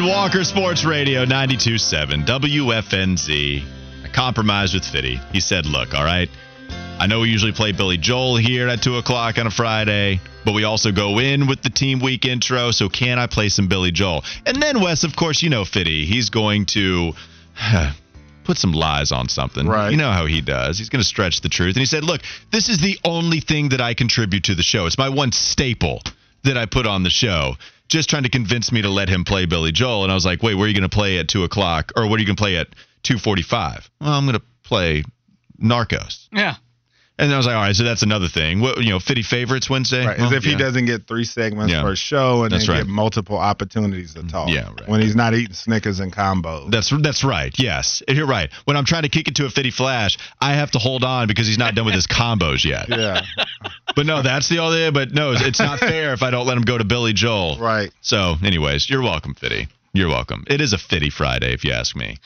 Walker Sports Radio 92.7 WFNZ. I compromised with Fitty. He said, look, all right, I know we usually play Billy Joel here at 2 o'clock on a Friday, but we also go in with the team week intro, so can I play some Billy Joel? And then, Wes, of course, you know Fitty. He's going to put some lies on something. Right. You know how he does. He's going to stretch the truth. And he said, look, this is the only thing that I contribute to the show. It's my one staple that I put on the show just trying to convince me to let him play Billy Joel. And I was like, wait, where are you going to play at two o'clock, or what are you going to play at two forty-five? Well, I'm going to play Narcos. Yeah. And I was like, all right, so that's another thing. What you know, Fitty favorites Wednesday. Right. Well, As if he doesn't get three segments Yeah. per show and That's then right. get multiple opportunities to talk. Yeah, right. When he's not eating Snickers and combos. That's that's right. Yes, you're right. When I'm trying to kick it to a Fitty Flash, I have to hold on because he's not done with his combos yet. yeah. But no, that's the only. But no, it's not fair if I don't let him go to Billy Joel. Right. So, anyways, you're welcome, Fitty. You're welcome. It is a Fitty Friday, if you ask me.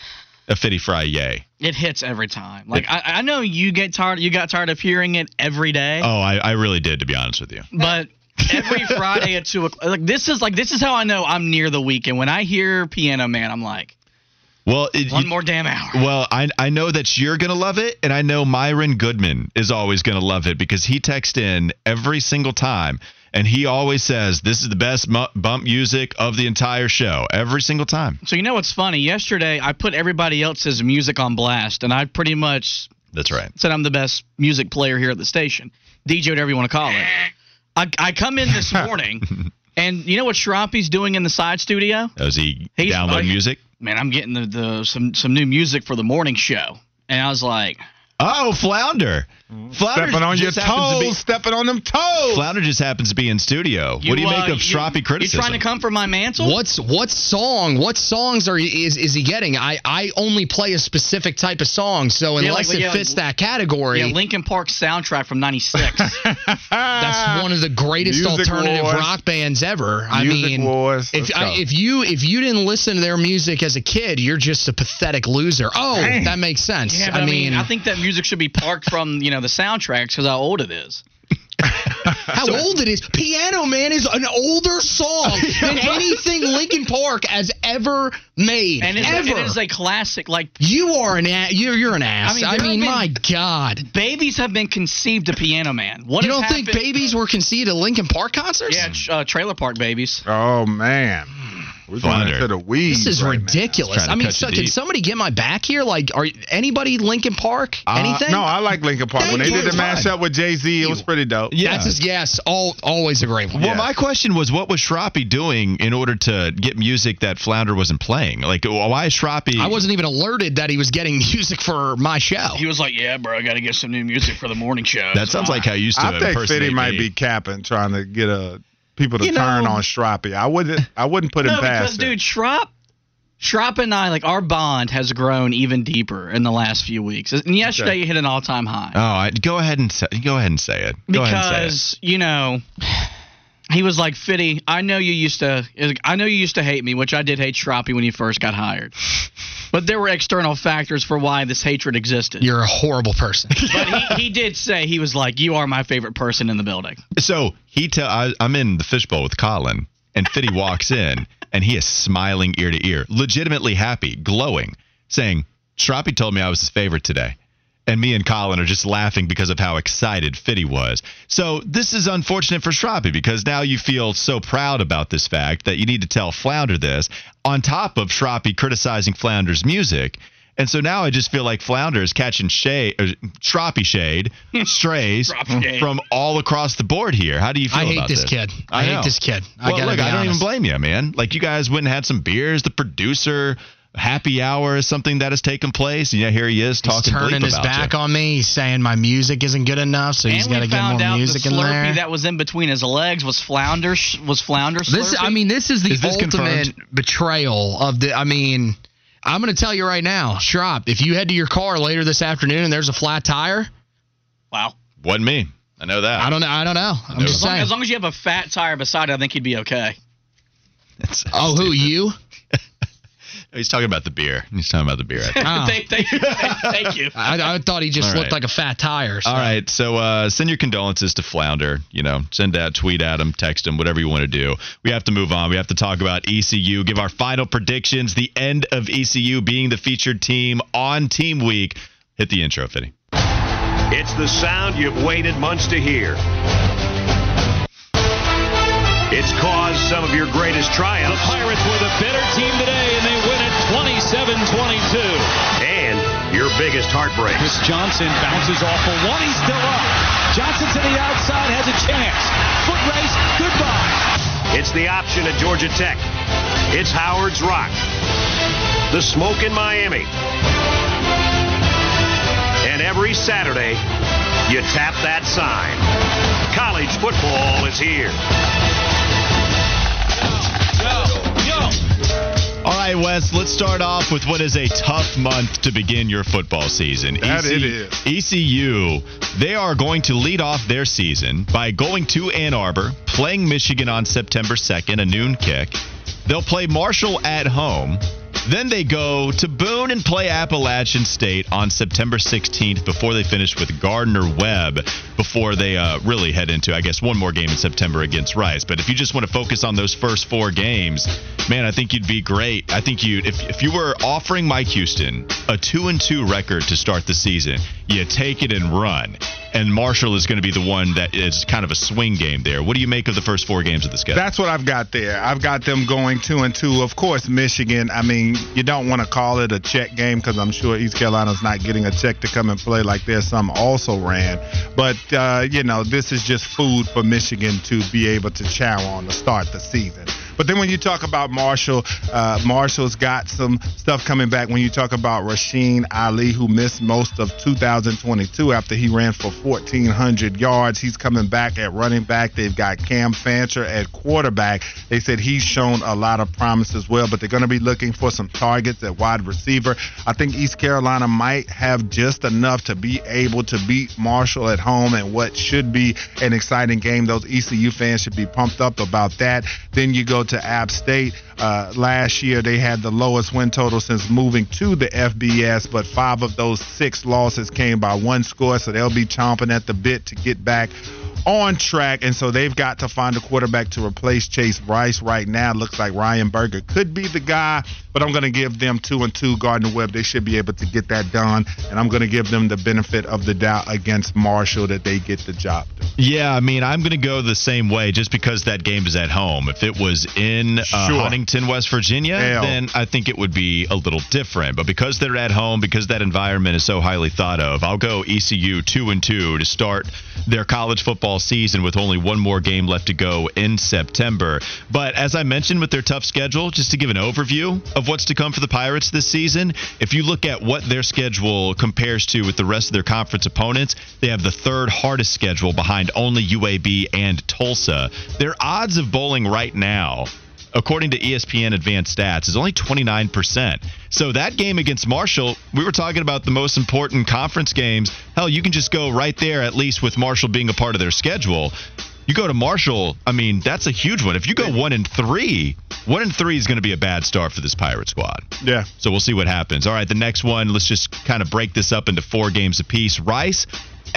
A Fitty Fry, yay. It hits every time. Like I, I know you get tired. You got tired of hearing it every day. Oh, I, I really did, to be honest with you. But every Friday at two o'clock, like this is like this is how I know I'm near the weekend. When I hear Piano Man, I'm like, Well, it, one you- more damn hour. Well, I I know that you're gonna love it, and I know Myron Goodman is always gonna love it because he texts in every single time, and he always says this is the best mu- bump music of the entire show every single time. So you know what's funny? Yesterday I put everybody else's music on blast, and I pretty much That's right. said I'm the best music player here at the station, DJ, whatever you want to call it. I, I come in this morning, and you know what Shroppy's doing in the side studio? Oh, is he He's download like- music? Man, I'm getting the, the some some new music for the morning show, and I was like, Oh, Flounder. Flounder Stepping on your just happens to be- toes. Stepping on them toes. Flounder just happens to be in studio. you, what do you uh, make of Shroppy you, criticism? You trying to come for my mantle? What's what song? What songs are is is he getting? I I only play a specific type of song, so Yeah, unless like- it yeah, fits that category, Yeah, Linkin Park soundtrack from '96. that's one of the greatest Music alternative wars. rock bands ever. I Music mean, wars. if I, if you if you didn't listen to their music as a kid, you're just a pathetic loser. Oh, Dang. that makes sense. yeah, but I mean, I think that music should be parked from you know the soundtracks because how old it is. how old it is. Piano Man is an older song than anything Linkin Park has ever made. And it's, ever. it is a classic. Like you are an ass. You're you're an ass. I mean, I mean, have my God. babies have been conceived to Piano Man. What You don't think happened- babies were conceived at Linkin Park concerts? Yeah, uh, trailer park babies. Oh man. We're going Flounder. into the weeds. This is right ridiculous. I mean, cut so, can deep. somebody get my back here? Like, are anybody Linkin Park? Uh, Anything? no, I like Linkin Park. when they did the Fine. mashup with Jay Z, it was pretty dope. Yeah. That's just, yes, all, always a great one. Well, Yeah. my question was, what was Shroppy doing in order to get music that Flounder wasn't playing? Like, why is Shroppy? I wasn't even alerted that he was getting music for my show. He was like, "Yeah, bro, I got to get some new music for the morning show." That sounds like how you used to I think impersonate Fitty might me. be capping, trying to get uh, people to You turn know- on Shroppy. I wouldn't. I wouldn't put him past because it. dude, Schropp, Schropp and I, like our bond has grown even deeper in the last few weeks. And yesterday, Okay. you hit an all-time high. Oh, I, go ahead and say, go ahead and say it. Go ahead and say it. because you know he was like Fitty. I know you used to. I know you used to hate me, which I did hate Shroppy when you first got hired. But there were external factors for why this hatred existed. You're a horrible person. but he, he did say he was like, "You are my favorite person in the building." So he tell I, I'm in the fishbowl with Colin, and Fitty walks in, and he is smiling ear to ear, legitimately happy, glowing, saying, "Shroppy told me I was his favorite today." And me and Colin are just laughing because of how excited Fitty was. So this is unfortunate for Shroppy because now you feel so proud about this fact that you need to tell Flounder this on top of Shroppy criticizing Flounder's music. And so now I just feel like Flounder is catching shade, uh, Shroppy shade, strays from all across the board here. How do you feel I hate about this kid. I know. hate this kid. I well, gotta look, be I don't honest. even blame you, man. Like you guys went and had some beers. The producer, happy hour is something that has taken place. And yeah, here he is He's talking turning his about back you. on me. He's saying my music isn't good enough, so he's got to get more out music the in Slurpee there. that was in between his legs was flounder was flounder Slurpee. This, I mean, this is the Is this ultimate confirmed? betrayal of the. I mean, I'm going to tell you right now, Shrop. If you head to your car later this afternoon and there's a flat tire, wow. Wasn't me. I know that. I don't know. I don't know. I'm No. just As long, saying. as long as you have a fat tire beside it, I think he'd be okay. It's- oh, who you? He's talking about the beer. He's talking about the beer. I think. Oh. thank, thank, thank you. I, I thought he just All looked right. like a fat tire. so- All right, so uh, send your condolences to Flounder. You know, send that, tweet at him, text him, whatever you want to do. We have to move on. We have to talk about ECU. Give our final predictions. The end of ECU being the featured team on Team Week. Hit the intro, Fitty. It's the sound you've waited months to hear. It's caused some of your greatest triumphs The Pirates were the better team today, and they win it 27-22. and your biggest heartbreaks. Chris Johnson bounces off for one. He's still up. Johnson to the outside has a chance. Foot race. Goodbye. It's the option at Georgia Tech. It's Howard's Rock. The smoke in Miami. And every Saturday, you tap that sign. College football is here. All right, Wes, let's start off with what is a tough month to begin your football season. That it is. ECU, they are going to lead off their season by going to Ann Arbor, playing Michigan on September 2nd, a noon kick. They'll play Marshall at home. Then they go to Boone and play Appalachian State on September 16th before they finish with Gardner Webb before they uh, really head into, I guess, one more game in September against Rice. But if you just want to focus on those first four games, man, I think you'd be great. I think you, if, if you were offering Mike Houston a two and two record to start the season, you take it and run. And Marshall is going to be the one that is kind of a swing game there. What do you make of the first four games of the schedule? That's what I've got there. I've got them going two and two. Of course, Michigan. I mean, you don't want to call it a check game because I'm sure East Carolina's not getting a check to come and play like there's some also ran. But uh, you know, this is just food for Michigan to be able to chow on to start the season. But then when you talk about Marshall, uh, Marshall's got some stuff coming back. When you talk about Rasheen Ali, who missed most of 2022 after he ran for 1,400 yards, he's coming back at running back. They've got Cam Fancher at quarterback. They said he's shown a lot of promise as well, but they're going to be looking for some targets at wide receiver. I think East Carolina might have just enough to be able to beat Marshall at home and what should be an exciting game. Those ECU fans should be pumped up about that. Then you go to App State. Uh, last year, they had the lowest win total since moving to the FBS, but five of those six losses came by one score, so they'll be chomping at the bit to get back on track, and so they've got to find a quarterback to replace Chase Brice right now. Looks like Ryan Burger could be the guy, but I'm going to give them two and two. Gardner Webb, they should be able to get that done, and I'm going to give them the benefit of the doubt against Marshall that they get the job done. Yeah, I mean, I'm going to go the same way just because that game is at home. If it was in uh, Sure. Huntington, West Virginia, Hell. then I think it would be a little different. But because they're at home, because that environment is so highly thought of, I'll go ECU 2 and 2 to start their college football season with only one more game left to go in September. But as I mentioned with their tough schedule, just to give an overview of what's to come for the Pirates this season, if you look at what their schedule compares to with the rest of their conference opponents, they have the third hardest schedule behind only UAB and Tulsa. Their odds of bowling right now according to ESPN advanced stats, is only 29%. So that game against Marshall, we were talking about the most important conference games. Hell, you can just go right there, at least with Marshall being a part of their schedule. You go to Marshall, I mean, that's a huge one. If you go one and three, one and three is going to be a bad start for this Pirate squad. Yeah. So we'll see what happens. All right, the next one, let's just kind of break this up into four games apiece. Rice,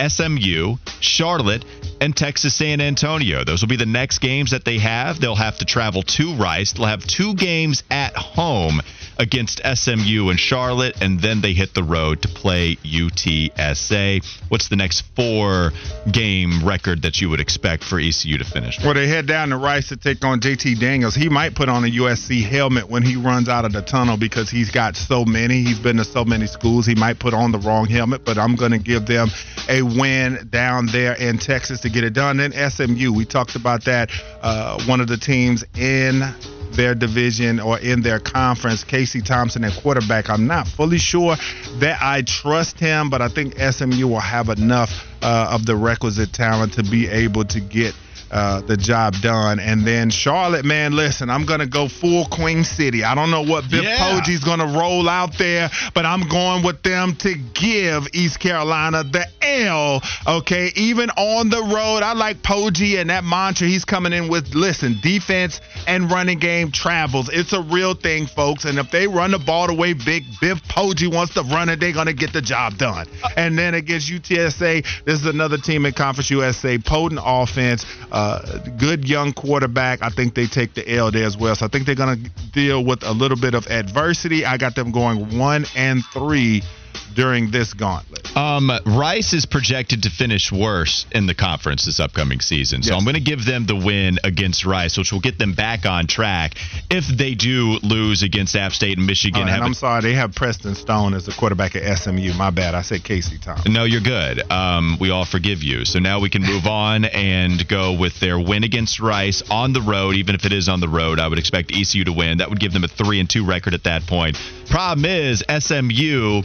SMU, Charlotte, and Texas San Antonio. Those will be the next games that they have. They'll have to travel to Rice. They'll have two games at home against SMU and Charlotte, and then they hit the road to play UTSA. What's the next four game record that you would expect for ECU to finish? Well, they head down to Rice to take on JT Daniels. He might put on a USC helmet when he runs out of the tunnel because he's got so many. He's been to so many schools. He might put on the wrong helmet, but I'm going to give them a win down there in Texas to get it done. Then SMU, we talked about that. Uh, one of the teams in their division or in their conference. Casey Thompson at quarterback. I'm not fully sure that I trust him, but I think SMU will have enough uh, of the requisite talent to be able to get uh, the job done. And then Charlotte, man, listen, I'm going to go full Queen City. I don't know what Biff Yeah. Poggi's going to roll out there, but I'm going with them to give East Carolina the L. Okay, even on the road, I like Poggi and that mantra he's coming in with. Listen, defense and running game travels. It's a real thing, folks. And if they run the ball the way Big Biff Poggi wants to run it, they're going to get the job done. And then against UTSA, this is another team in Conference USA, potent offense, uh, Uh, good young quarterback. I think they take the L there as well. So I think they're going to deal with a little bit of adversity. I got them going one and three during this gauntlet. Um, Rice is projected to finish worse in the conference this upcoming season. So Yes. I'm going to give them the win against Rice, which will get them back on track if they do lose against App State and Michigan. Oh, and I'm sorry, they have Preston Stone as the quarterback at SMU. My bad. I said Casey Thompson. No, you're good. Um, we all forgive you. So now we can move on and go with their win against Rice on the road. Even if it is on the road, I would expect ECU to win. That would give them a three and two record at that point. Problem is SMU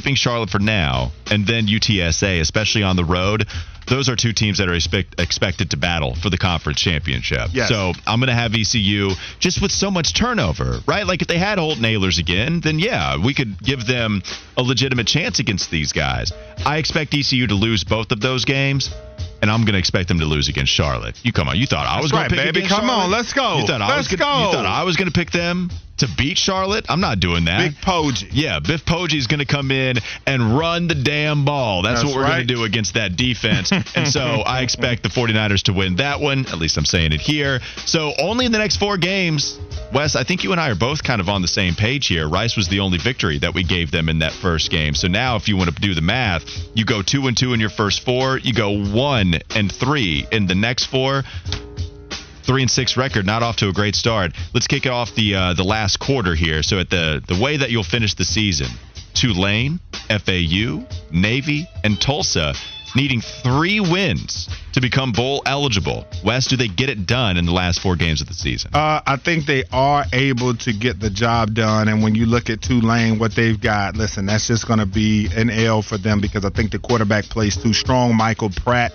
skipping Charlotte for now, and then UTSA, especially on the road. Those are two teams that are expect, expected to battle for the conference championship. Yes. So I'm going to have ECU just with so much turnover, right? Like if they had Holton Ahlers again, then yeah, we could give them a legitimate chance against these guys. I expect ECU to lose both of those games. And I'm going to expect them to lose against Charlotte. You come on. You thought I was going right, to pick baby. Come on, let's go. You thought I Let's was gonna, You thought I was going to pick them to beat Charlotte? I'm not doing that. Big Poggi. Yeah, Biff Poggi is going to come in and run the damn ball. That's, That's what we're going to do against that defense. and so I expect the 49ers to win that one. At least I'm saying it here. So only in the next four games, Wes, I think you and I are both kind of on the same page here. Rice was the only victory that we gave them in that first game. So now if you want to do the math, you go two and two in your first four, you go one and three in the next four three and six record, not off to a great start. Let's kick it off the uh, the last quarter here. So at the the way that you'll finish the season, Tulane, FAU, Navy, and Tulsa needing three wins to become bowl eligible. Wes, do they get it done in the last four games of the season? Uh, I think they are able to get the job done. And when you look at Tulane, what they've got, listen, that's just going to be an L for them because I think the quarterback plays too strong. Michael Pratt.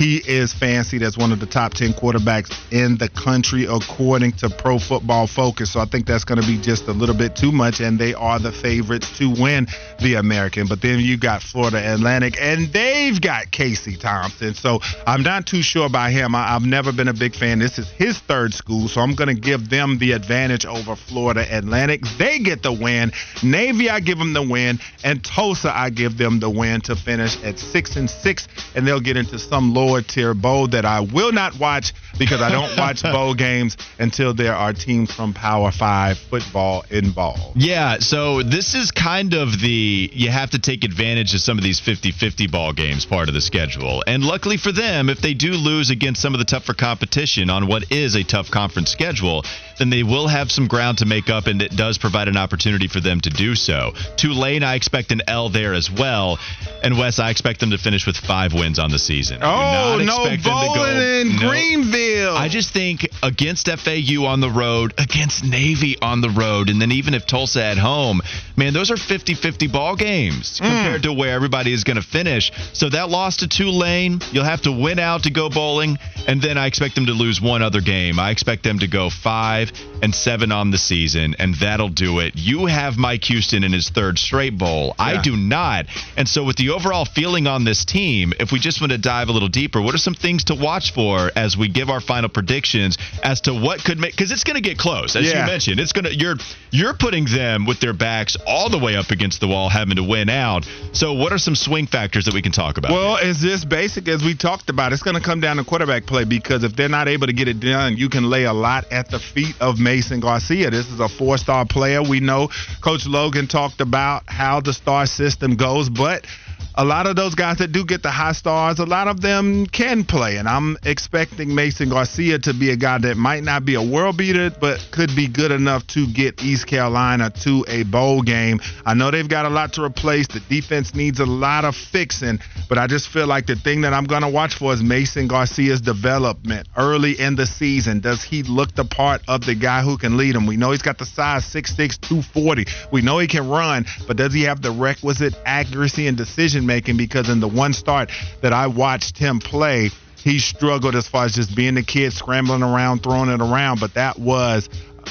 He is fancied as one of the top 10 quarterbacks in the country, according to Pro Football Focus. So I think that's going to be just a little bit too much, and they are the favorites to win the American. But then you got Florida Atlantic, and they've got Casey Thompson. So I'm not too sure about him. I, I've never been a big fan. This is his third school, so I'm going to give them the advantage over Florida Atlantic. They get the win. Navy, I give them the win, and Tulsa, I give them the win to finish at six and six, and they'll get into some lower tier bowl that I will not watch because I don't watch bowl games until there are teams from Power Five football involved. Yeah, so this is kind of the you have to take advantage of some of these 50-50 ball games part of the schedule. And luckily for them, if they do lose against some of the tougher competition on what is a tough conference schedule, then they will have some ground to make up and it does provide an opportunity for them to do so. Tulane, I expect an L there as well. And Wes, I expect them to finish with 5 wins on the season. I Oh not no, expect them to go- bowling in No. Greenville. I just think against FAU on the road, against Navy on the road, and then even if Tulsa at home, man, those are 50 50 ball games hmm. compared to where everybody is going to finish. So that loss to Tulane, you'll have to win out to go bowling, and then I expect them to lose one other game. I expect them to go five and seven on the season, and that'll do it. You have Mike Houston in his third straight bowl. I do not. And so, with the overall feeling on this team, if we just want to dive a little deeper, what are some things to watch for as we give our final predictions as to what could make? Because it's going to get close, as Yeah. you mentioned. It's going to you're you're putting them with their backs all the way up against the wall, having to win out. So, what are some swing factors that we can talk about? Well, it's just basic as we talked about. It's going to come down to quarterback play because if they're not able to get it done, you can lay a lot at the feet of Mason Garcia. This is a four-star player. We know Coach Logan talked about how the star system goes, but a lot of those guys that do get the high stars, a lot of them can play. And I'm expecting Mason Garcia to be a guy that might not be a world beater, but could be good enough to get East Carolina to a bowl game. I know they've got a lot to replace. The defense needs a lot of fixing, but I just feel like the thing that I'm going to watch for is Mason Garcia's development early in the season. Does he look the part of the guy who can lead him? We know he's got the size 6'6, 240. We know he can run, but does he have the requisite accuracy and decision making? Because in the one start that I watched him play, he struggled as far as just being the kid scrambling around, throwing it around, but that was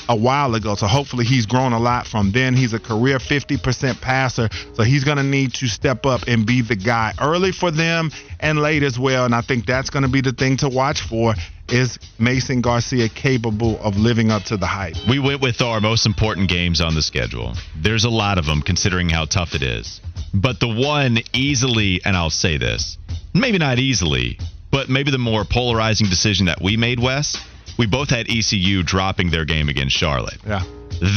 a while ago. So hopefully he's grown a lot from then. He's a career 50% passer. So he's going to need to step up and be the guy early for them and late as well. And I think that's going to be the thing to watch for is Mason Garcia capable of living up to the hype? We went with our most important games on the schedule. There's a lot of them considering how tough it is. But the one easily, and I'll say this, maybe not easily, but maybe the more polarizing decision that we made, Wes, we both had ECU dropping their game against Charlotte. Yeah.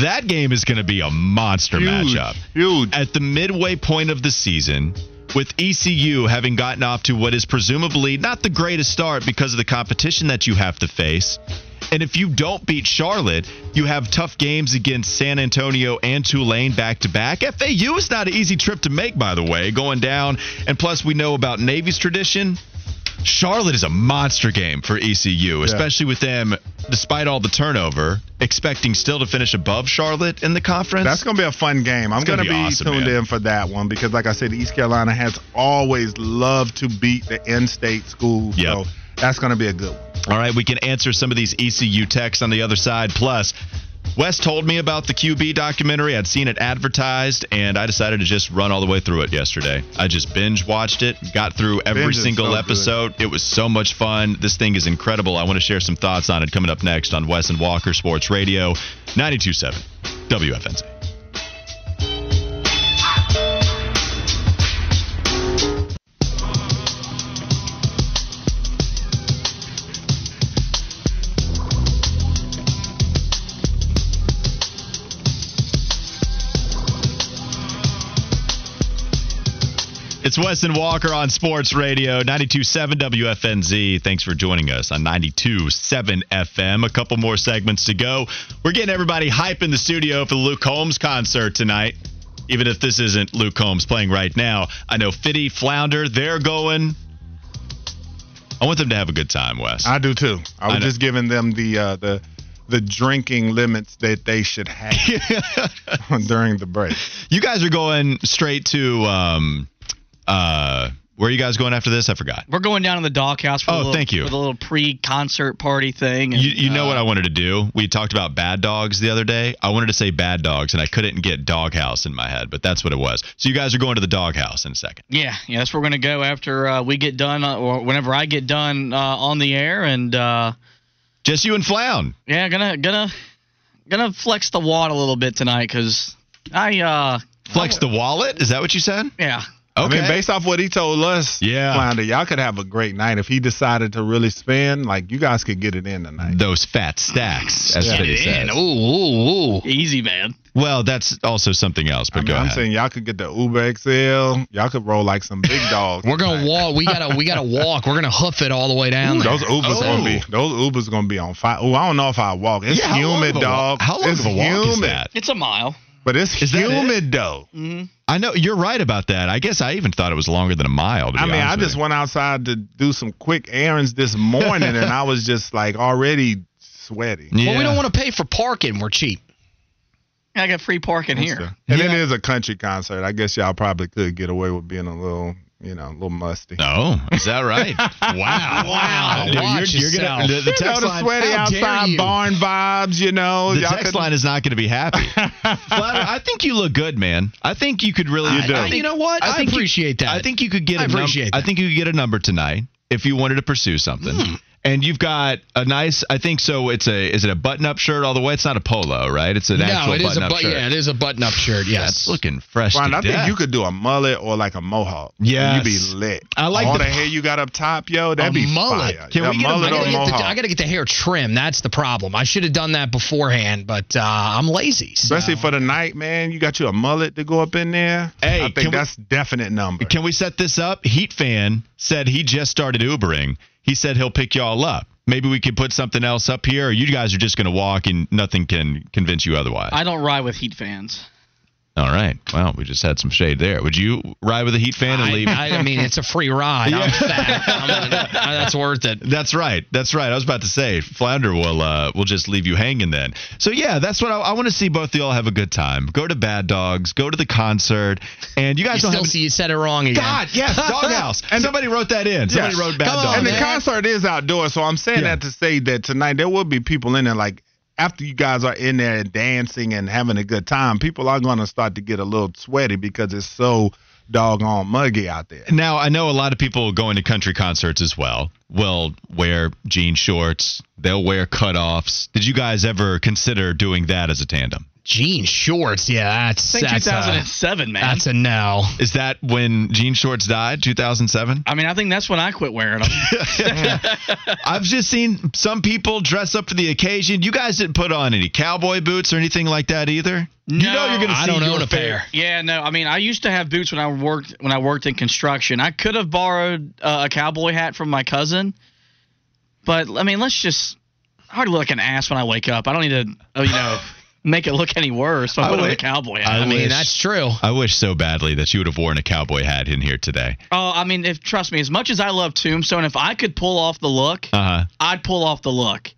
That game is going to be a monster Huge, matchup. Huge. At the midway point of the season, with ECU having gotten off to what is presumably not the greatest start because of the competition that you have to face. And if you don't beat Charlotte, you have tough games against San Antonio and Tulane back to back. FAU is not an easy trip to make, by the way, going down. And plus, we know about Navy's tradition. Charlotte is a monster game for ECU, especially with them, despite all the turnover, expecting still to finish above Charlotte in the conference. That's going to be a fun game. I'm going to be be awesome, tuned man. in for that one because, like I said, East Carolina has always loved to beat the in-state schools. Yep. So that's going to be a good one. All right, we can answer some of these ECU texts on the other side. Plus, Wes told me about the QB documentary. I'd seen it advertised, and I decided to just run all the way through it yesterday. I just binge watched it, got through every Binge single so good. episode. It was so much fun. This thing is incredible. I want to share some thoughts on it coming up next on Wes and Walker Sports Radio 927 WFNZ. It's Weston Walker on Sports Radio 92.7 WFNZ. Thanks for joining us on 92.7 FM. A couple more segments to go. We're getting everybody hype in the studio for the Luke Combs concert tonight. Even if this isn't Luke Combs playing right now, I know Fitty, Flounder, they're going. I want them to have a good time, Wes. I do too. I was I just giving them the uh, the the drinking limits that they should have during the break. you guys are going straight to um uh where are you guys going after this? I forgot. We're going down to the doghouse for, Oh, a little, thank you. for the little pre-concert party thing. and, You, you know uh, what I wanted to do? We talked about bad dogs the other day. I wanted to say bad dogs, and I couldn't get doghouse in my head, but that's what it was. So you guys are going to the doghouse in a second. Yeah, yeah, that's where we're gonna go after uh, we get done, uh, or whenever I get done uh, on the air, and uh, Just you and Flown. yeah, gonna gonna gonna flex the wad a little bit tonight because I uh Flex the wallet? Is that what you said? yeah Okay. I mean, based off what he told us, Yeah. Flounder, y'all could have a great night if he decided to really spend. Like you guys could get it in tonight. Those fat stacks, as Yeah. Fitty says. ooh, ooh, ooh. easy man. Well, that's also something else, I but mean, go I'm ahead. saying y'all could get the Uber XL. Y'all could roll like some big dogs. We're gonna walk. We gotta. We gotta walk. We're gonna hoof it all the way down Ooh, there. those Ubers Oh. gonna be oh. those Ubers gonna be on fire. Ooh, I don't know if I walk. It's Yeah, how long humid, a dog. How long it's of a walk humid, is that? It's a mile. But it's Is that it? humid though. Mm-hmm. I know you're right about that. I guess I even thought it was longer than a mile. To be I mean, honest I just went outside to do some quick errands this morning, and I was just like already sweaty. Yeah. Well, we don't want to pay for parking. We're cheap. I got free parking here. And it Yeah. is a country concert. I guess y'all probably could get away with being a little, you know, a little musty. Oh, is that right? wow. Wow. Dude, Watch you're, you're gonna, the, the You know, text the line, sweaty how dare outside you. barn vibes, you know. the y'all text could- line is not going to be happy. Flatter, I think you look good, man. I think you could really. You do. I You know what? I think you- appreciate that. I think you could get I a number. appreciate I that. think you could get a number tonight if you wanted to pursue something. Hmm. And you've got a nice. I think so. It's a is it a button up shirt all the way? It's not a polo, right? It's an No, actual it is a button up but shirt. yeah, it is a button up shirt. Yes. That's looking fresh. Ron, to I think you could do a mullet or like a mohawk. Yeah, You'd be lit. I like all the- the, hair you got up top, yo. That'd A be mullet. fire. Can yeah, we get a mullet I or gotta, get the, mohawk? I gotta get the hair trimmed. That's the problem. I should have done that beforehand, but uh, I'm lazy. so- Especially for the night, man. You got you a mullet to go up in there. Hey, I can think we- that's definite number. Can we set this up? Heat fan said he just started Ubering. He said he'll pick y'all up. Maybe we could put something else up here, or you guys are just going to walk and nothing can convince you otherwise. I don't ride with Heat fans. All right. Well, we just had some shade there. Would you ride with a Heat fan and I, leave? I, I mean, it's a free ride. I'm fat. I'm gonna- that's worth it. That's right. That's right. I was about to say Flounder will uh, will just leave you hanging then. So yeah, that's what I, I want to see. Both of y'all have a good time. Go to Bad Dogs. Go to the concert. And you You guys don't still have. see you said it wrong again. God, yes, Doghouse. and somebody wrote that in. Somebody Yes. wrote Bad Come on, Dogs. and the concert is outdoors, so I'm saying Yeah. that to say that tonight there will be people in there like after you guys are in there dancing and having a good time, people are going to start to get a little sweaty because it's so doggone muggy out there. Now, I know a lot of people going to country concerts as well will wear jean shorts. They'll wear cutoffs. Did you guys ever consider doing that as a tandem? Jean shorts. Yeah, that's I think that's a, 2007, man. that's a no. Is that when jean shorts died, 2007? I mean, I think that's when I quit wearing them. I've just seen some people dress up for the occasion. You guys didn't put on any cowboy boots or anything like that either. you know No, you're going to I see don't your own a fair- pair. yeah, no. I mean, I used to have boots when I worked when I worked in construction. I could have borrowed uh, a cowboy hat from my cousin, but I mean, let's just. I already look like an ass when I wake up. I don't need to, uh, you know, make it look any worse. If I I put on a cowboy hat. I I mean, wish- that's true. I wish so badly that you would have worn a cowboy hat in here today. Oh, I mean, if trust me, as much as I love Tombstone, if I could pull off the look, Uh huh. I'd pull off the look.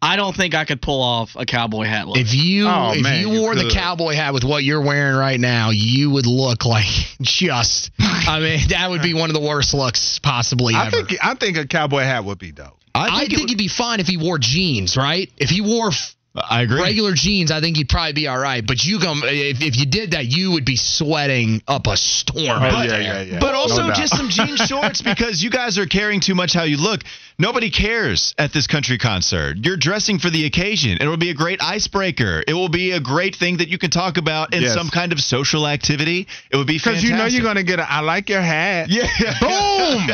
I don't think I could pull off a cowboy hat look. If you Oh, if man, you you wore the cowboy hat with what you're wearing right now, you would look like just. I mean, that would be one of the worst looks possibly I ever. think I think a cowboy hat would be dope. I it think would- he'd be fine if he wore jeans, right? If he wore f- I agree. regular jeans, I think you'd probably be all right. But you come if, if you did that, you would be sweating up a storm. Oh, out yeah, yeah, yeah. But also doubt. just some jean shorts because you guys are caring too much how you look. Nobody cares at this country concert. You're dressing for the occasion. It will be a great icebreaker. It will be a great thing that you can talk about in Yes. some kind of social activity. It would be Because you know you're going to get a I like your hat. Yeah. Boom!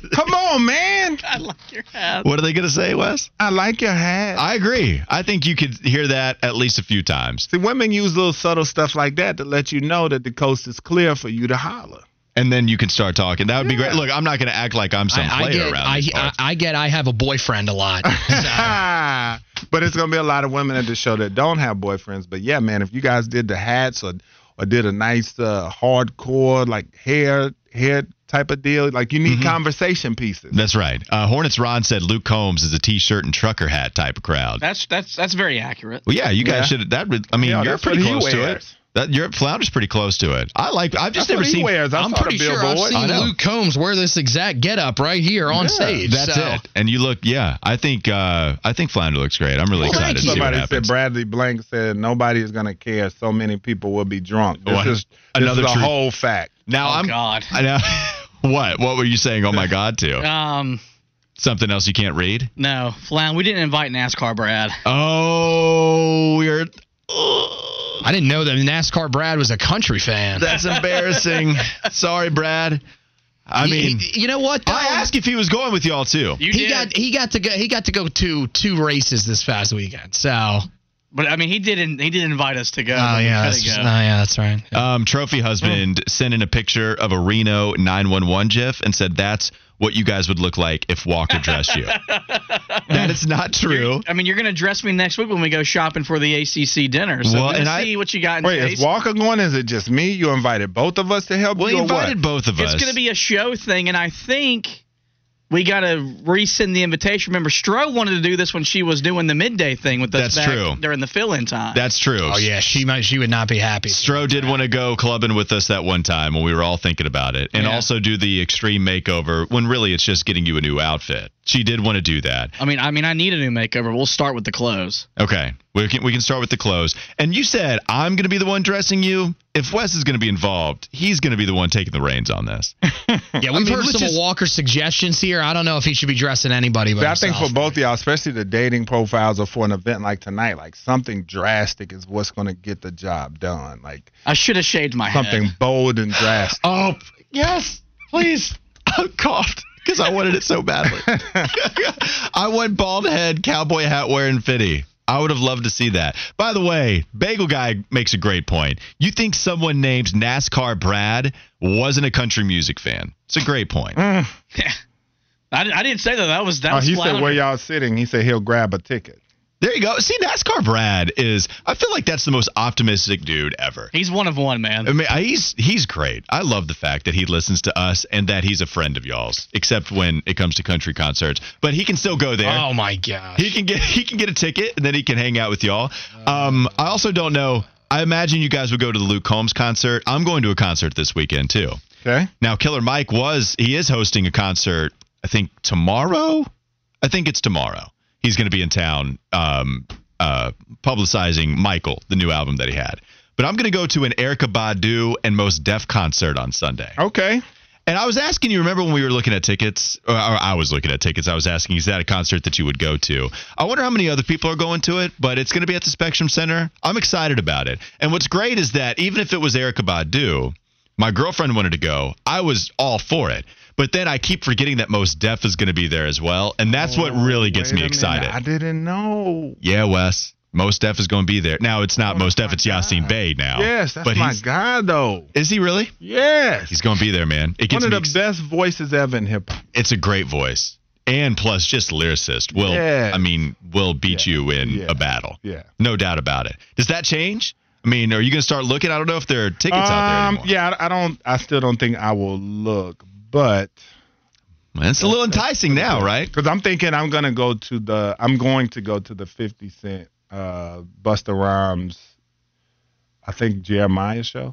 Come on, man. I like your hat. What are they going to say, Wes? I like your hat. I agree. I think you could hear that at least a few times. See, women use little subtle stuff like that to let you know that the coast is clear for you to holler. And then you can start talking. That would be great. Look, I'm not going to act like I'm some I, I player get, around I, I, parts. I get, I have a boyfriend a lot. So, but it's gonna be a lot of women at the show that don't have boyfriends. But yeah, man, if you guys did the hats or or did a nice uh, hardcore like hair hair type of deal, like you need Mm-hmm. conversation pieces. That's right. Uh, Hornets Ron said Luke Combs is a t-shirt and trucker hat type of crowd. That's that's that's very accurate. Well, yeah, you guys Yeah. should. That would. I mean, Yeah, you're pretty close to it. That your Flounder's pretty close to it. I like. I've just That's never what he seen. wears. I I'm pretty the sure I've billboard. Seen. Luke Combs wear this exact getup right here on Yeah, stage. That's so. it. And you look. Yeah, I think. Uh, I think Flounder looks great. I'm really Well, excited thank to you. see what Somebody happens. said Bradley Blank said nobody is gonna care. So many people will be drunk. This What? is this Another is a truth. whole fact. now oh I'm. God. I know. what? What were you saying? Oh my God! To Um, something else you can't read. no, Flan. We didn't invite NASCAR Brad. Oh, we're. I didn't know that NASCAR Brad was a country fan. That's embarrassing. Sorry, Brad. I mean, you know what? though? I asked if he was going with y'all too. You he did, got he got to go he got to go to two races this past weekend. So but I mean, he didn't. He didn't invite us to go. oh yeah, that's, go. oh yeah, that's right. Um, trophy husband sent in a picture of a Reno 911 GIF and said that's what you guys would look like if Walker dressed you. that is not true. I mean, you're gonna dress me next week when we go shopping for the ACC dinner. So Well, we'll and I- see what you got in Wait, case. is Walker going? Is it just me? You invited both of us to help Well, you, he or what? invited both of us. It's gonna be a show thing, and I think we got to resend the invitation. Remember, Stro wanted to do this when she was doing the midday thing with us That's back true. during the fill-in time. That's true. Oh yeah, she might she would not be happy. Stro did want to go clubbing with us that one time when we were all thinking about it, and Yeah. also do the extreme makeover when really it's just getting you a new outfit. She did want to do that. I mean, I mean, I need a new makeover. We'll start with the clothes. Okay. We can we can start with the clothes. And you said I'm going to be the one dressing you. If Wes is going to be involved, he's going to be the one taking the reins on this. Yeah, we've mean, heard some just- of Walker's suggestions here. I don't know if he should be dressing anybody but But I think himself. for both of y'all, especially the dating profiles or for an event like tonight, like something drastic is what's going to get the job done. Like I should have shaved my something head. bold and drastic. Oh yes, please. I coughed because I wanted it so badly. I want bald head, cowboy hat wearing Fitty. I would have loved to see that. By the way, Bagel Guy makes a great point. You think someone named NASCAR Brad wasn't a country music fan? It's a great point. Mm. I, I didn't say that. That was that Oh, was he said where y'all sitting. He said he'll grab a ticket. There you go. See, NASCAR Brad is. I feel like that's the most optimistic dude ever. He's one of one, man. I mean, I- he's he's great. I love the fact that he listens to us and that he's a friend of y'all's, except when it comes to country concerts. But he can still go there. Oh my gosh. He can get he can get a ticket and then he can hang out with y'all. Um, I also don't know. I imagine you guys would go to the Luke Combs concert. I'm going to a concert this weekend too. Okay. Now, Killer Mike was he is hosting a concert. I think tomorrow. I think it's tomorrow. He's going to be in town, um, uh, publicizing Michael, the new album that he had. But I'm going to go to an Erykah Badu and Mos Def concert on Sunday. Okay. And I was asking you, remember when we were looking at tickets? Or, I was looking at tickets. I was asking, is that a concert that you would go to? I wonder how many other people are going to it, but it's going to be at the Spectrum Center. I'm excited about it. And what's great is that even if it was Erykah Badu, my girlfriend wanted to go. I was all for it. But then I keep forgetting that Mos Def is going to be there as well. And that's what really gets me a minute. excited. I didn't know. Yeah, Wes. Mos Def is going to be there. Now, it's not Oh, Mos Def, it's Yasiin God. Bey now. Yes, that's but my guy though. Is he really? Yes. He's going to be there, man. It gets One of the ex- best voices ever in hip hop. it's a great voice and plus just lyricist will Yeah. i mean will beat Yeah. you in Yeah. a battle Yeah. no doubt about it does that change i mean are you gonna start looking i don't know if there are tickets out there Um, anymore yeah, I don't. I still don't think I will look, but Man, it's a little enticing now right because I'm thinking I'm gonna go to the. I'm going to go to the 50 Cent, uh, Busta Rhymes. I think Jeremih show.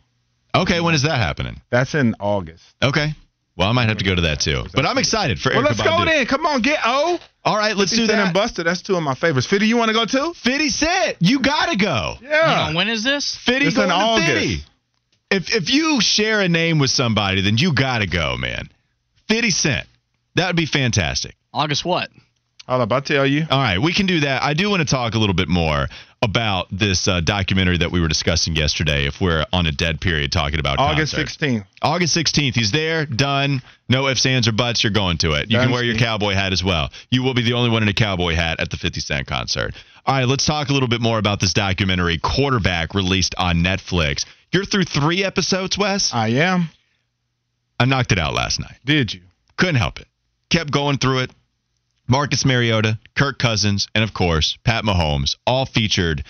okay when is that happening That's in August. okay well i might have to go to that too but i'm excited for it. Well, Erykah let's go then. Come on, get O. all right let's do Cent that and Busta. That's two of my favorites. Fitty, you want to go too? 50 cent you gotta go Hang Yeah. on, when is this? 50 It's going in to August. 50 if if you share a name with somebody then you gotta go man 50 cent that would be fantastic August what? Hold up, I'll tell you. All right, we can do that. I do want to talk a little bit more about this uh, documentary that we were discussing yesterday. If we're on a dead period talking about August concerts. 16th. August 16th. He's there, done. No ifs, ands, or buts. You're going to it. You can wear your cowboy hat as well. You will be the only one in a cowboy hat at the 50 Cent concert. All right, let's talk a little bit more about this documentary, Quarterback, released on Netflix. You're through three episodes, Wes. I am. I knocked it out last night. Did you? Couldn't help it. Kept going through it. Marcus Mariota, Kirk Cousins, and of course, Pat Mahomes, all featured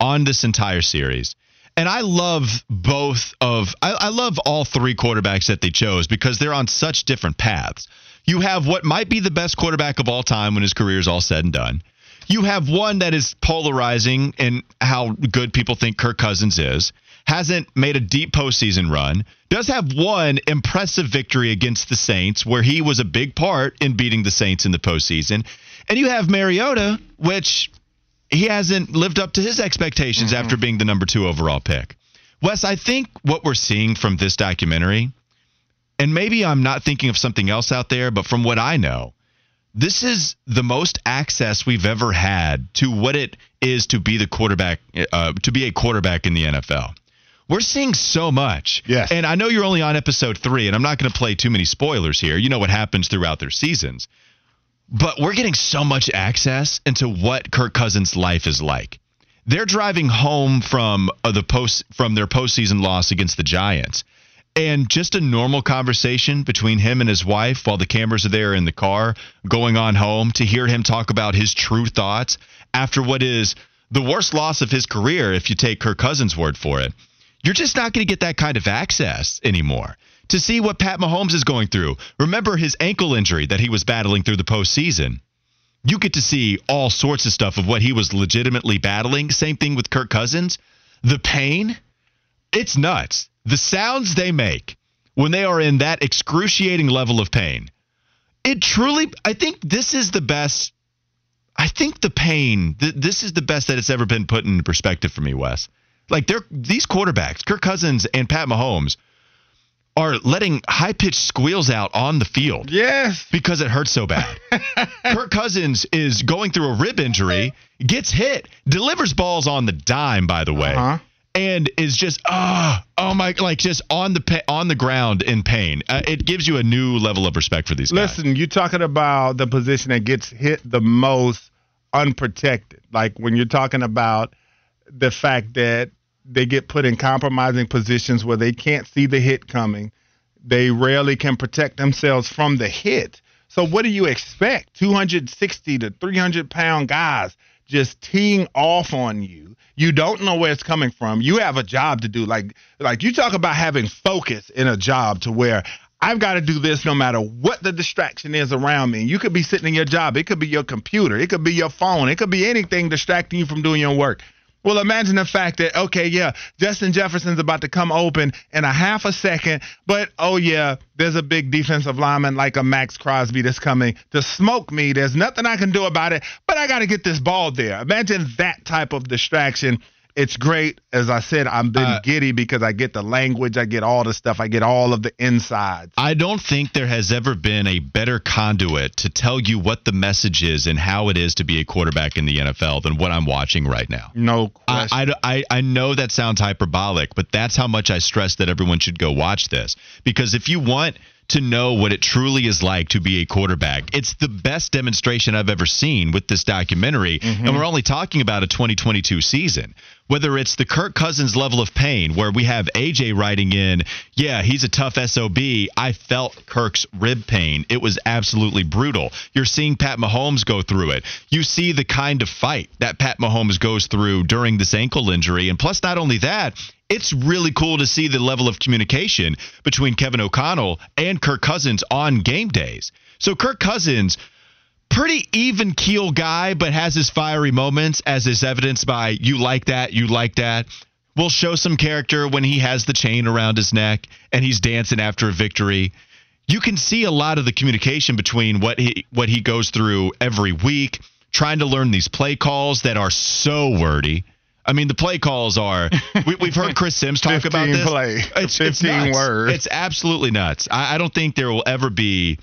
on this entire series. And I love both of, I, I love all three quarterbacks that they chose because they're on such different paths. You have what might be the best quarterback of all time when his career is all said and done. You have one that is polarizing in how good people think Kirk Cousins is, hasn't made a deep postseason run, does have one impressive victory against the Saints where he was a big part in beating the Saints in the postseason. And you have Mariota, which he hasn't lived up to his expectations after being the number two overall pick. Wes, I think what we're seeing from this documentary, and maybe I'm not thinking of something else out there, but from what I know, this is the most access we've ever had to what it is to be the quarterback, uh, to be a quarterback in the NFL. We're seeing so much. Yes. And I know you're only on episode three, and I'm not going to play too many spoilers here. You know what happens throughout their seasons. But we're getting so much access into what Kirk Cousins' life is like. They're driving home from uh, the post from their postseason loss against the Giants, and just a normal conversation between him and his wife while the cameras are there in the car going on home to hear him talk about his true thoughts after what is the worst loss of his career, if you take Kirk Cousins' word for it. You're just not going to get that kind of access anymore to see what Pat Mahomes is going through. Remember his ankle injury that he was battling through the postseason. You get to see all sorts of stuff of what he was legitimately battling. Same thing with Kirk Cousins. The pain, it's nuts. The sounds they make when they are in that excruciating level of pain. It truly, I think this is the best. I think the pain. Th- this is the best that it's ever been put into perspective for me, Wes. Like they're these quarterbacks, Kirk Cousins and Pat Mahomes, are letting high pitched squeals out on the field. Yes. Because it hurts so bad. Kirk Cousins is going through a rib injury, gets hit, delivers balls on the dime, by the way. Uh-huh. And is just ah oh, oh my like just on the pa- on the ground in pain. Uh, it gives you a new level of respect for these guys. Listen, you're talking about the position that gets hit the most unprotected. Like when you're talking about the fact that they get put in compromising positions where they can't see the hit coming. They rarely can protect themselves from the hit. So what do you expect? 260 to 300 pound guys just teeing off on you. You don't know where it's coming from. You have a job to do. Like like you talk about having focus in a job to where I've got to do this no matter what the distraction is around me. You could be sitting in your job. It could be your computer. It could be your phone. It could be anything distracting you from doing your work. Well, imagine the fact that, okay, yeah, Justin Jefferson's about to come open in a half a second, but oh, yeah, there's a big defensive lineman like a Maxx Crosby that's coming to smoke me. There's nothing I can do about it, but I got to get this ball there. Imagine that type of distraction it's great. As I said, I'm been uh, giddy because I get the language, I get all the stuff, I get all of the insides. I don't think there has ever been a better conduit to tell you what the message is and how it is to be a quarterback in the NFL than what I'm watching right now. No question. I, I, I know that sounds hyperbolic, but that's how much I stress that everyone should go watch this. Because if you want – to know what it truly is like to be a quarterback. It's the best demonstration I've ever seen with this documentary. Mm-hmm. And we're only talking about a 2022 season. Whether it's the Kirk Cousins level of pain, where we have AJ writing in, yeah, he's a tough SOB. I felt Kirk's rib pain. It was absolutely brutal. You're seeing Pat Mahomes go through it. You see the kind of fight that Pat Mahomes goes through during this ankle injury. And plus, not only that, it's really cool to see the level of communication between Kevin O'Connell and Kirk Cousins on game days. So Kirk Cousins, pretty even keel guy, but has his fiery moments, as is evidenced by you like that, you like that. Will show some character when he has the chain around his neck and he's dancing after a victory. You can see a lot of the communication between what he what he goes through every week, trying to learn these play calls that are so wordy I mean, the play calls are. We, have heard Chris Simms talk about this. Play. It's 15 it's words. It's absolutely nuts. I, I don't think there will ever be.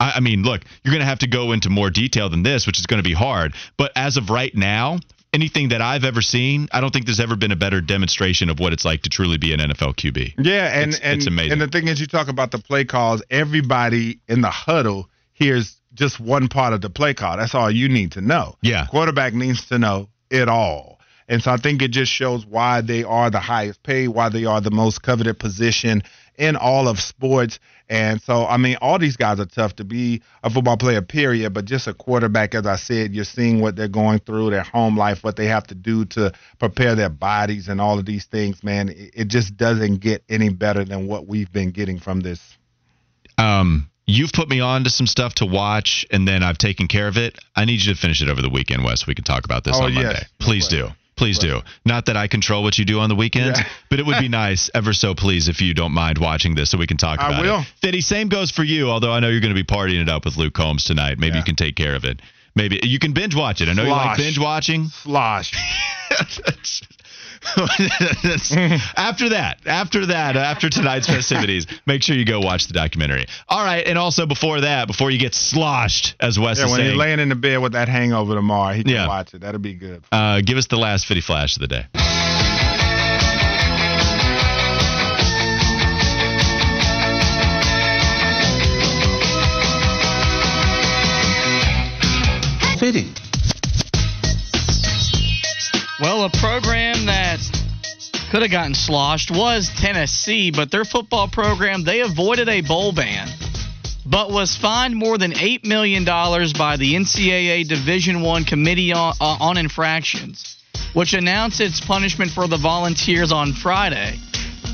I, I mean, look, you're going to have to go into more detail than this, which is going to be hard. But as of right now, anything that I've ever seen, I don't think there's ever been a better demonstration of what it's like to truly be an NFL QB. Yeah, and it's, and it's amazing. And the thing is, you talk about the play calls. Everybody in the huddle hears just one part of the play call. That's all you need to know. Yeah, quarterback needs to know it all. And so I think it just shows why they are the highest paid, why they are the most coveted position in all of sports. And so, I mean, all these guys are tough to be a football player, period. But just a quarterback, as I said, you're seeing what they're going through, their home life, what they have to do to prepare their bodies, and all of these things, man. It just doesn't get any better than what we've been getting from this. Um, you've put me on to some stuff to watch, and then I've taken care of it. I need you to finish it over the weekend, Wes. We can talk about this oh, on yes. Monday. Please do. Please do. Not that I control what you do on the weekends, yeah. but it would be nice, ever so please, if you don't mind watching this so we can talk about I will. it. Fitty, same goes for you, although I know you're going to be partying it up with Luke Combs tonight. Maybe yeah. you can take care of it. Maybe you can binge watch it. I know Slosh. you like binge watching. Slosh. after that, after that, after tonight's festivities, make sure you go watch the documentary. All right, and also before that, before you get sloshed, as Wes yeah, is when saying, he's laying in the bed with that hangover tomorrow, he can yeah. watch it. That'll be good. Uh, give us the last Fitty Flash of the day. Fitty. Well, a program that could have gotten sloshed was Tennessee, but their football program, they avoided a bowl ban, but was fined more than $8 million by the NCAA Division One Committee on, uh, on Infractions, which announced its punishment for the Volunteers on Friday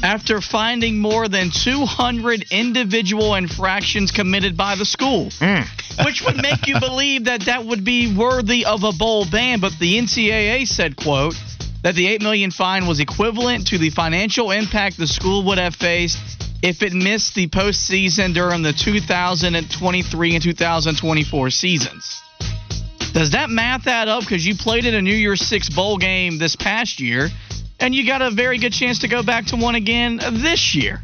after finding more than 200 individual infractions committed by the school, mm. which would make you believe that that would be worthy of a bowl ban. But the NCAA said, "quote." That the 8 million fine was equivalent to the financial impact the school would have faced if it missed the postseason during the 2023 and 2024 seasons. Does that math add up? Because you played in a New Year's Six bowl game this past year, and you got a very good chance to go back to one again this year.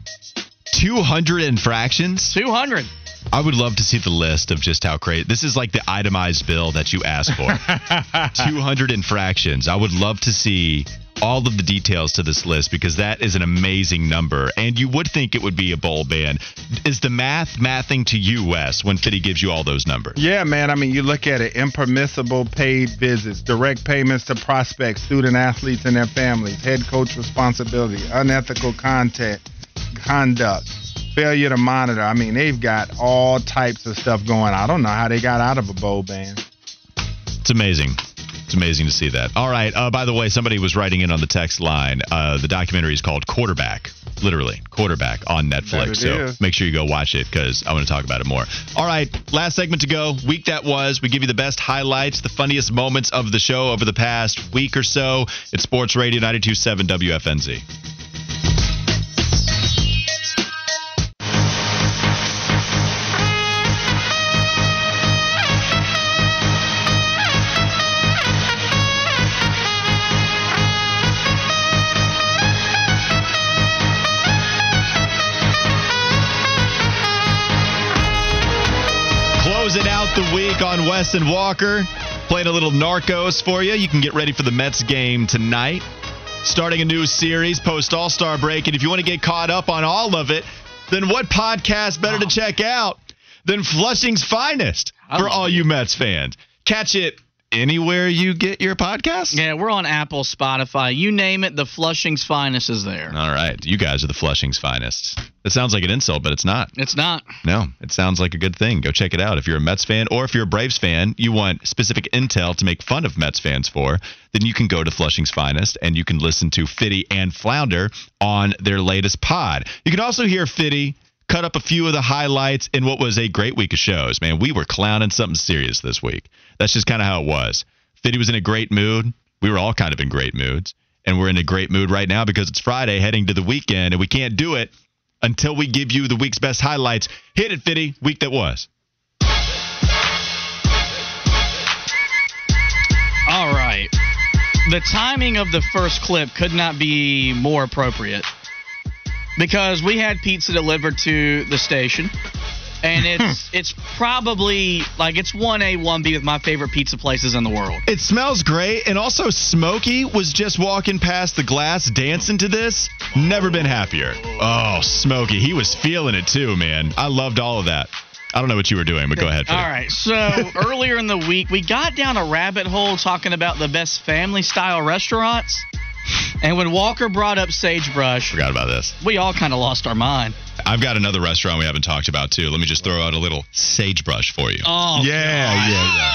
200 infractions? 200. I would love to see the list of just how crazy. This is like the itemized bill that you asked for. 200 infractions. I would love to see all of the details to this list because that is an amazing number. And you would think it would be a bowl ban. Is the math mathing to you, Wes, when Fitty gives you all those numbers? Yeah, man. I mean, you look at it impermissible paid visits, direct payments to prospects, student athletes and their families, head coach responsibility, unethical contact, conduct, failure to monitor. I mean, they've got all types of stuff going. On. I don't know how they got out of a bowl ban. It's amazing. It's amazing to see that. All right. Uh, by the way, somebody was writing in on the text line. Uh, the documentary is called Quarterback, literally Quarterback on Netflix. So is. make sure you go watch it because I want to talk about it more. All right. Last segment to go. Week that was. We give you the best highlights, the funniest moments of the show over the past week or so. It's Sports Radio 927 WFNZ. Closing out the week on Wes and Walker, playing a little Narcos for you. You can get ready for the Mets game tonight. Starting a new series post All Star break. And if you want to get caught up on all of it, then what podcast better to check out than Flushing's Finest for all you Mets fans? Catch it anywhere you get your podcast. Yeah, we're on Apple, Spotify, you name it. The Flushing's finest is there. All right. You guys are the Flushing's Finest. It sounds like an insult, but it's not. It's not. No, it sounds like a good thing. Go check it out. If you're a Mets fan or if you're a Braves fan, you want specific intel to make fun of Mets fans for, then you can go to Flushing's Finest and you can listen to Fitty and Flounder on their latest pod. You can also hear Fitty cut up a few of the highlights in what was a great week of shows. Man, we were clowning something serious this week. That's just kind of how it was. Fitty was in a great mood. We were all kind of in great moods. And we're in a great mood right now because it's Friday heading to the weekend and we can't do it until we give you the week's best highlights. Hit it, Fitty. Week that was. All right. The timing of the first clip could not be more appropriate because we had pizza delivered to the station. And it's it's probably like it's one A one B with my favorite pizza places in the world. It smells great. And also, Smokey was just walking past the glass dancing to this. Never been happier. Oh, Smokey. He was feeling it too, man. I loved all of that. I don't know what you were doing, but go ahead. All right. So earlier in the week, we got down a rabbit hole talking about the best family style restaurants. And when Walker brought up Sagebrush, Forgot about this. we all kind of lost our mind. I've got another restaurant we haven't talked about, too. Let me just throw out a little sagebrush for you. Oh, yeah, yeah,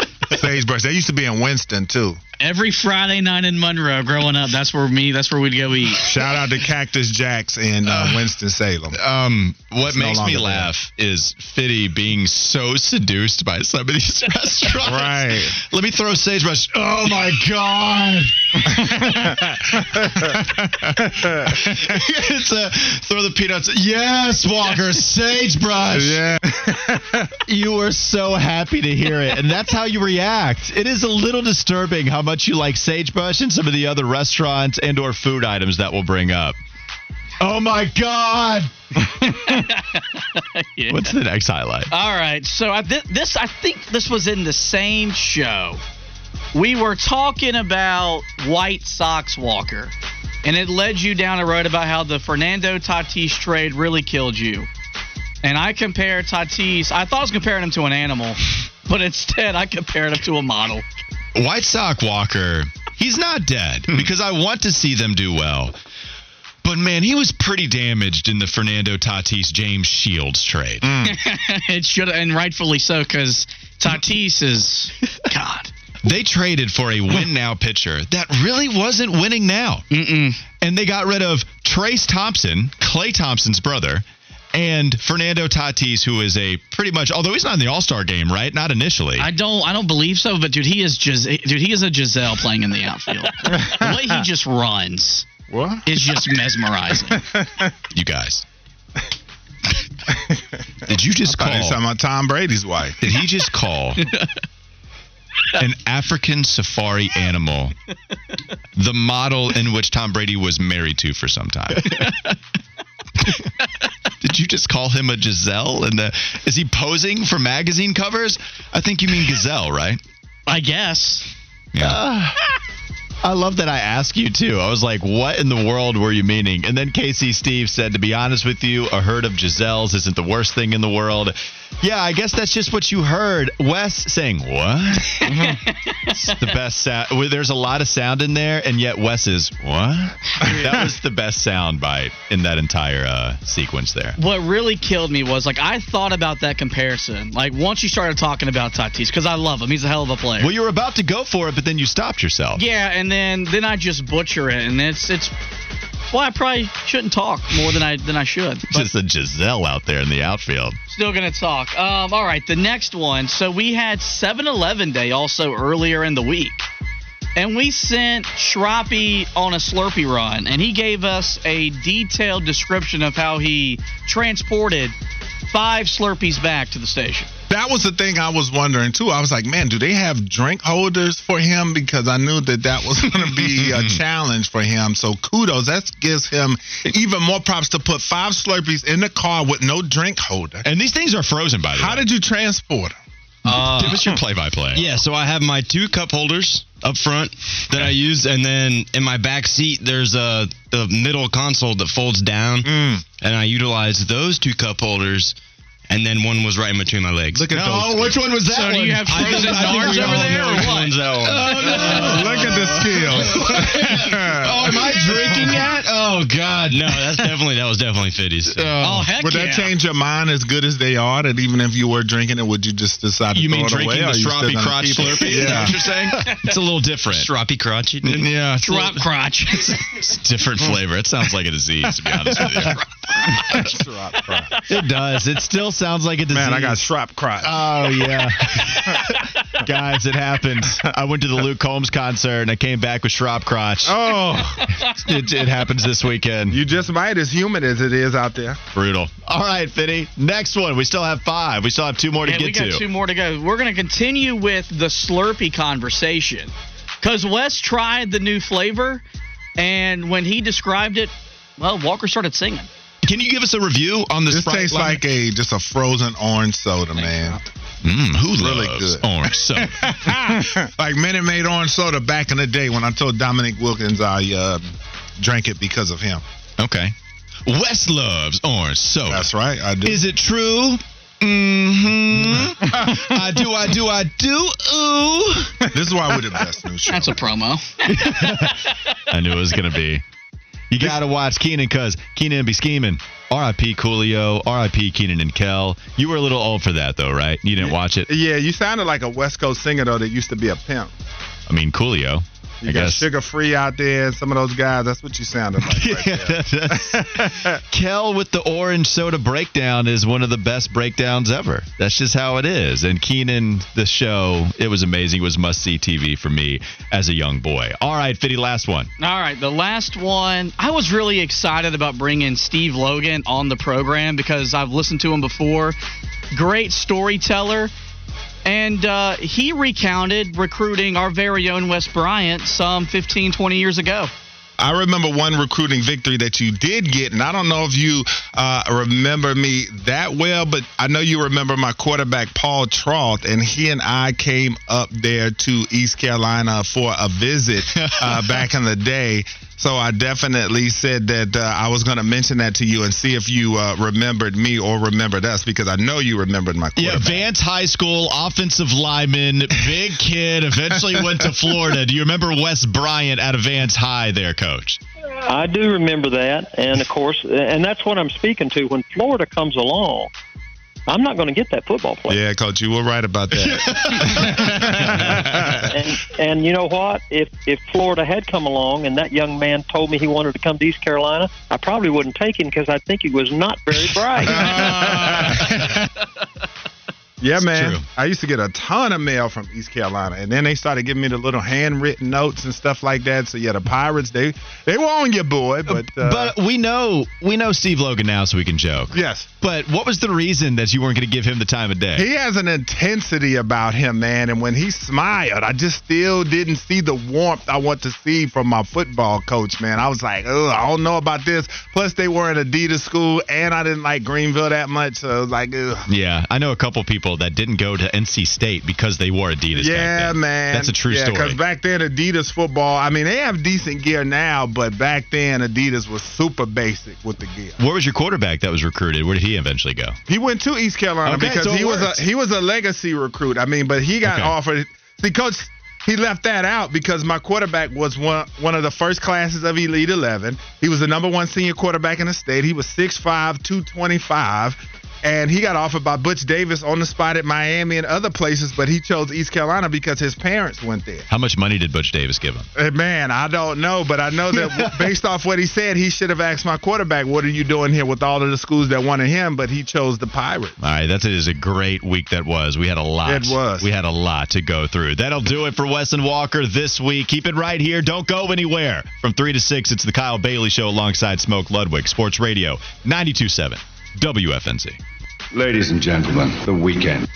yeah. Sagebrush. They used to be in Winston too. Every Friday night in Monroe growing up, that's where me, that's where we'd go eat. Shout out to Cactus Jacks in uh, Winston Salem. Um, what It's no makes me laugh is Fitty being so seduced by some of these restaurants. Right. Let me throw sagebrush. Oh my god! it's a throw the peanuts. Yes, Walker, sagebrush. Yeah. You were so happy to hear it, and that's how you react. It is a little disturbing how much you like sagebrush and some of the other restaurants and/or food items that we'll bring up. Oh my god! Yeah. What's the next highlight? All right. So I, thi- this, I think this was in the same show. We were talking about White Sox Walker, and it led you down a road about how the Fernando Tatis trade really killed you. And I compared Tatis. I thought I was comparing him to an animal, but instead I compared him to a model. White Sock Walker, he's not dead hmm. because I want to see them do well. But man, he was pretty damaged in the Fernando Tatis James Shields trade. Hmm. it should, and rightfully so, because Tatis is God. They traded for a win hmm. now pitcher that really wasn't winning now. Mm-mm. And they got rid of Trayce Thompson, Klay Thompson's brother, and Fernando Tatis, who is a pretty much, although he's not in the All Star game, right? Not initially. I don't I don't believe so, but dude, he is Gis- dude, he is a Giselle playing in the outfield. the way he just runs What? is just mesmerizing. you guys. Did you just Thought he was call? talking about Tom Brady's wife. Did he just call an African safari animal, the model in which Tom Brady was married to for some time. Did you just call him a Giselle? And the is he posing for magazine covers? I think you mean gazelle, right? I guess. Yeah. Uh, I love that I asked you too. I was like, what in the world were you meaning? And then Casey Steve said, to be honest with you, a herd of Giselles isn't the worst thing in the world. Yeah, I guess that's just what you heard. Wes saying, what? it's the best sound. There's a lot of sound in there, and yet Wes is, what? That was the best sound bite in that entire uh, sequence there. What really killed me was like I thought about that comparison. Like once you started talking about Tatis, because I love him, he's a hell of a player. Well, you were about to go for it, but then you stopped yourself. Yeah, and then then I just butcher it, and it's it's. Well, I probably shouldn't talk more than I than I should. Just a Giselle out there in the outfield. still gonna talk. Um, all right, the next one. So we had 7-Eleven Day also earlier in the week, and we sent Shroppy on a Slurpee run, and he gave us a detailed description of how he transported five Slurpees back to the station. That was the thing I was wondering too. I was like, man, do they have drink holders for him? Because I knew that that was going to be a challenge for him. So kudos. That gives him even more props to put five Slurpees in the car with no drink holder. And these things are frozen, by the How way. How did you transport them? Uh, Give us your play-by-play. Yeah, so I have my two cup holders up front that I use, and then in my back seat there's a the middle console that folds down, Mm. and I utilize those two cup holders, and then one was right in between my legs. Look at those. Oh, which one was that So do you have I think- frozen I think Nards we all over there, know or which what? one's that one. Oh, Look at the skills. Oh, am I drinking that? Oh God, no! That's definitely that was definitely Fitty's. Oh, oh heck Would yeah! that change your mind as good as they are? That even if you were drinking it, would you just decide to You throw mean it drinking away? the or you still stroppy gonna crotch keep it? Slurpee? Is that Yeah. what you're saying? It's a little different. Stroppy crotchy. Yeah, it's a Drop crotch. It's a different flavor. It sounds like a disease, to be honest with you. Strop crotch. It does. It still sounds like a disease. Man, I got strop crotch. Oh yeah, guys, it happened. I went to the Luke Combs concert and I came back with Schraub crotch. oh, It, it happens this weekend. you just might as humid as it is out there. Brutal. All right, Fitty. Next one. We still have five. We still have two more to Yeah, get we got to. two more to go. We're going to continue with the Slurpee conversation because Wes tried the new flavor, and when he described it, well, Walker started singing. Can you give us a review on this? This Sprite tastes lemon? like a just a frozen orange soda, man. Mm, who really loves good. orange soda? like Minute Maid orange soda back in the day when I told Dominique Wilkins I uh, drank it because of him. okay. Wes loves orange soda. That's right, I do. Is it true? Mm-hmm. I do, I do, I do. Ooh. this is why we're the best news show. That's a promo. I knew it was gonna be. You gotta watch Keenan cause Keenan be scheming. R.I.P. Coolio. R.I.P. Keenan and Kel. You were a little old for that though, right? You didn't watch it. yeah, you sounded like a West Coast singer though that used to be a pimp. I mean, Coolio. You I got guess. Suga Free out there, and some of those guys. That's what you sounded like. Right there. Kel with the orange soda breakdown is one of the best breakdowns ever. That's just how it is. And Keenan, the show, it was amazing. It was must see TV for me as a young boy. All right, Fitty, last one. All right, the last one. I was really excited about bringing Steve Logan on the program because I've listened to him before. Great storyteller. And uh, he recounted recruiting our very own Wes Bryant some 15, 20 years ago. I remember one recruiting victory that you did get, and I don't know if you uh, remember me that well, but I know you remember my quarterback Paul Troth, and he and I came up there to East Carolina for a visit uh, back in the day. So I definitely said that uh, I was going to mention that to you and see if you uh, remembered me or remembered us because I know you remembered my Yeah. Vance High School offensive lineman, big kid, eventually went to Florida. Do you remember Wes Bryant out of Vance High there, coach? I do remember that, and of course, and that's what I'm speaking to. When Florida comes along, I'm not going to get that football player. Yeah, coach, you were right about that. And and you know what? If if Florida had come along and that young man told me he wanted to come to East Carolina, I probably wouldn't take him because I think he was not very bright. Yeah, It's man. true. I used to get a ton of mail from East Carolina, and then they started giving me the little handwritten notes and stuff like that. So yeah, the Pirates they they were on your boy, but uh, but we know we know Steve Logan now, so we can joke. yes, But what was the reason that you weren't going to give him the time of day? he has an intensity about him, man. And when he smiled, I just still didn't see the warmth I want to see from my football coach, man. I was like, oh, I don't know about this. Plus, they were in Adidas school, and I didn't like Greenville that much, so I was like, ugh. yeah, I know a couple people that didn't go to NC State because they wore Adidas. back Yeah, man. That's a true yeah, story. Because back then, Adidas football, I mean, they have decent gear now, but back then, Adidas was super basic with the gear. Where was your quarterback that was recruited? Where did he eventually go? He went to East Carolina Okay, because so he was a he was a legacy recruit. I mean, but he got Okay. offered. See, coach, he left that out because my quarterback was one one of the first classes of Elite Eleven. He was the number one senior quarterback in the state. He was 6'5", 225. And he got offered by Butch Davis on the spot at Miami and other places, but he chose East Carolina because his parents went there. How much money did Butch Davis give him? Uh, Man, I don't know, but I know that based off what he said, he should have asked my quarterback, "What are you doing here with all of the schools that wanted him?" But he chose the Pirates. All right, that is a great week that was. We had a lot. It was. We had a lot to go through. That'll do it for Wes and Walker this week. Keep it right here. Don't go anywhere. From 3 to 6, it's the Kyle Bailey Show alongside Smoke Ludwig, Sports Radio 92.7 WFNZ. Ladies and gentlemen, the weekend.